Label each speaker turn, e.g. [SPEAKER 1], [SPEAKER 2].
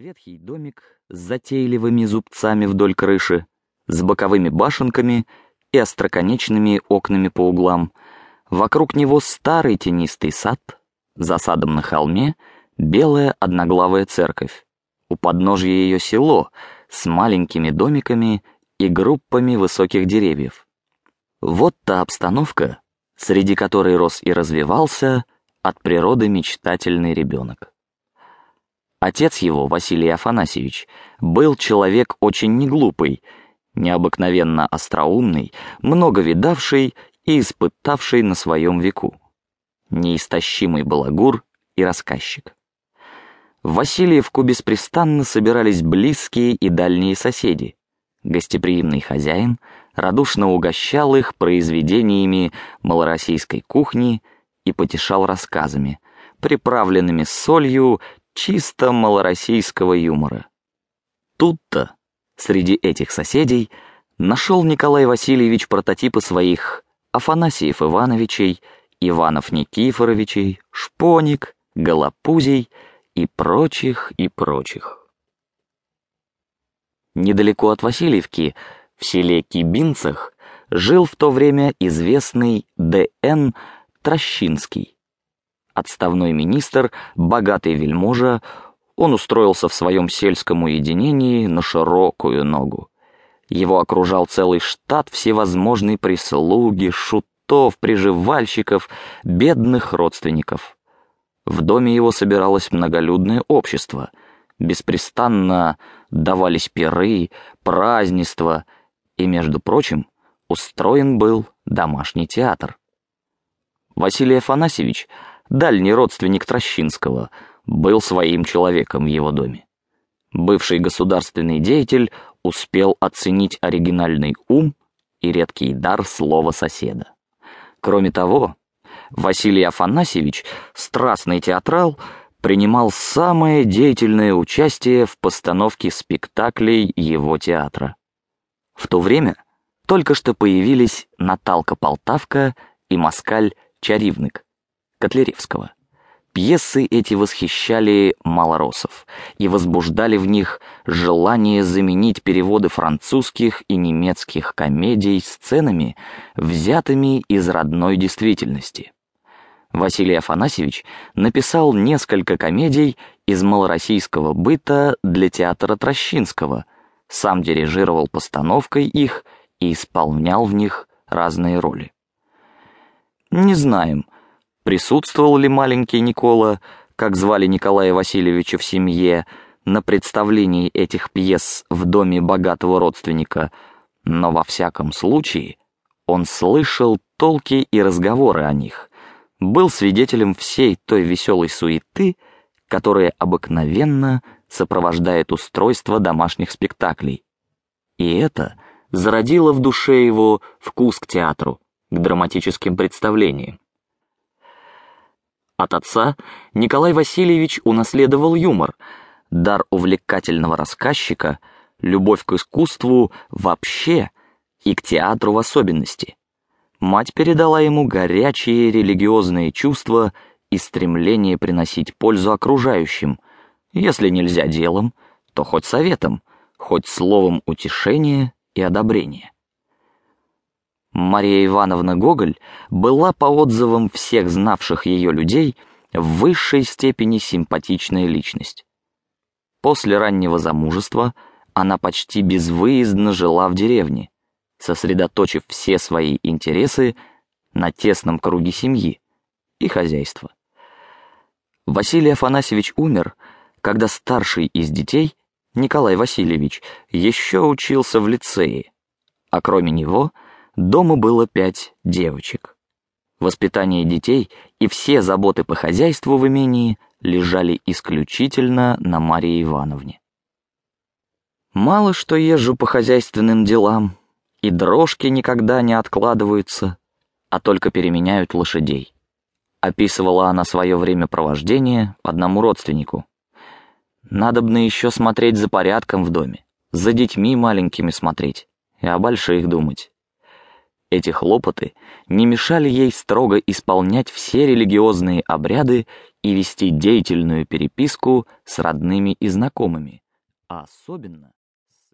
[SPEAKER 1] Ветхий домик с затейливыми зубцами вдоль крыши, с боковыми башенками и остроконечными окнами по углам. Вокруг него старый тенистый сад, за садом на холме белая одноглавая церковь. У подножья ее село с маленькими домиками и группами высоких деревьев. Вот та обстановка, среди которой рос и развивался от природы мечтательный ребенок. Отец его, Василий Афанасьевич, был человек очень неглупый, необыкновенно остроумный, много видавший и испытавший на своем веку. Неистощимый балагур и рассказчик. В Васильевку беспрестанно собирались близкие и дальние соседи. Гостеприимный хозяин радушно угощал их произведениями малороссийской кухни и потешал рассказами, приправленными солью чисто малороссийского юмора. Тут-то, среди этих соседей, нашел Николай Васильевич прототипы своих Афанасиев Ивановичей, Иванов Никифоровичей, Шпоник, Голопузей и прочих и прочих. Недалеко от Васильевки, в селе Кибинцах, жил в то время известный Д.Н. Трощинский отставной министр, богатый вельможа, он устроился в своем сельском уединении на широкую ногу. Его окружал целый штат всевозможной прислуги, шутов, приживальщиков, бедных родственников. В доме его собиралось многолюдное общество. Беспрестанно давались пиры, празднества, и, между прочим, устроен был домашний театр. Василий Афанасьевич дальний родственник Трощинского, был своим человеком в его доме. Бывший государственный деятель успел оценить оригинальный ум и редкий дар слова соседа. Кроме того, Василий Афанасьевич, страстный театрал, принимал самое деятельное участие в постановке спектаклей его театра. В то время только что появились Наталка Полтавка и Москаль Чаривник. Котляревского. Пьесы эти восхищали малоросов и возбуждали в них желание заменить переводы французских и немецких комедий сценами, взятыми из родной действительности. Василий Афанасьевич написал несколько комедий из малороссийского быта для театра Трощинского, сам дирижировал постановкой их и исполнял в них разные роли. Не знаем, Присутствовал ли маленький Никола, как звали Николая Васильевича в семье, на представлении этих пьес в доме богатого родственника, но во всяком случае он слышал толки и разговоры о них, был свидетелем всей той веселой суеты, которая обыкновенно сопровождает устройство домашних спектаклей. И это зародило в душе его вкус к театру, к драматическим представлениям. От отца Николай Васильевич унаследовал юмор, дар увлекательного рассказчика, любовь к искусству вообще и к театру в особенности. Мать передала ему горячие религиозные чувства и стремление приносить пользу окружающим, если нельзя делом, то хоть советом, хоть словом утешения и одобрения. Мария Ивановна Гоголь была по отзывам всех знавших ее людей в высшей степени симпатичная личность. После раннего замужества она почти безвыездно жила в деревне, сосредоточив все свои интересы на тесном круге семьи и хозяйства. Василий Афанасьевич умер, когда старший из детей Николай Васильевич еще учился в лицее, а кроме него Дома было пять девочек. Воспитание детей и все заботы по хозяйству в имении лежали исключительно на Марии Ивановне. Мало что езжу по хозяйственным делам, и дрожки никогда не откладываются, а только переменяют лошадей. Описывала она свое времяпровождение одному родственнику. Надобно еще смотреть за порядком в доме, за детьми маленькими смотреть и о больших думать. Эти хлопоты не мешали ей строго исполнять все религиозные обряды и вести деятельную переписку с родными и знакомыми, а особенно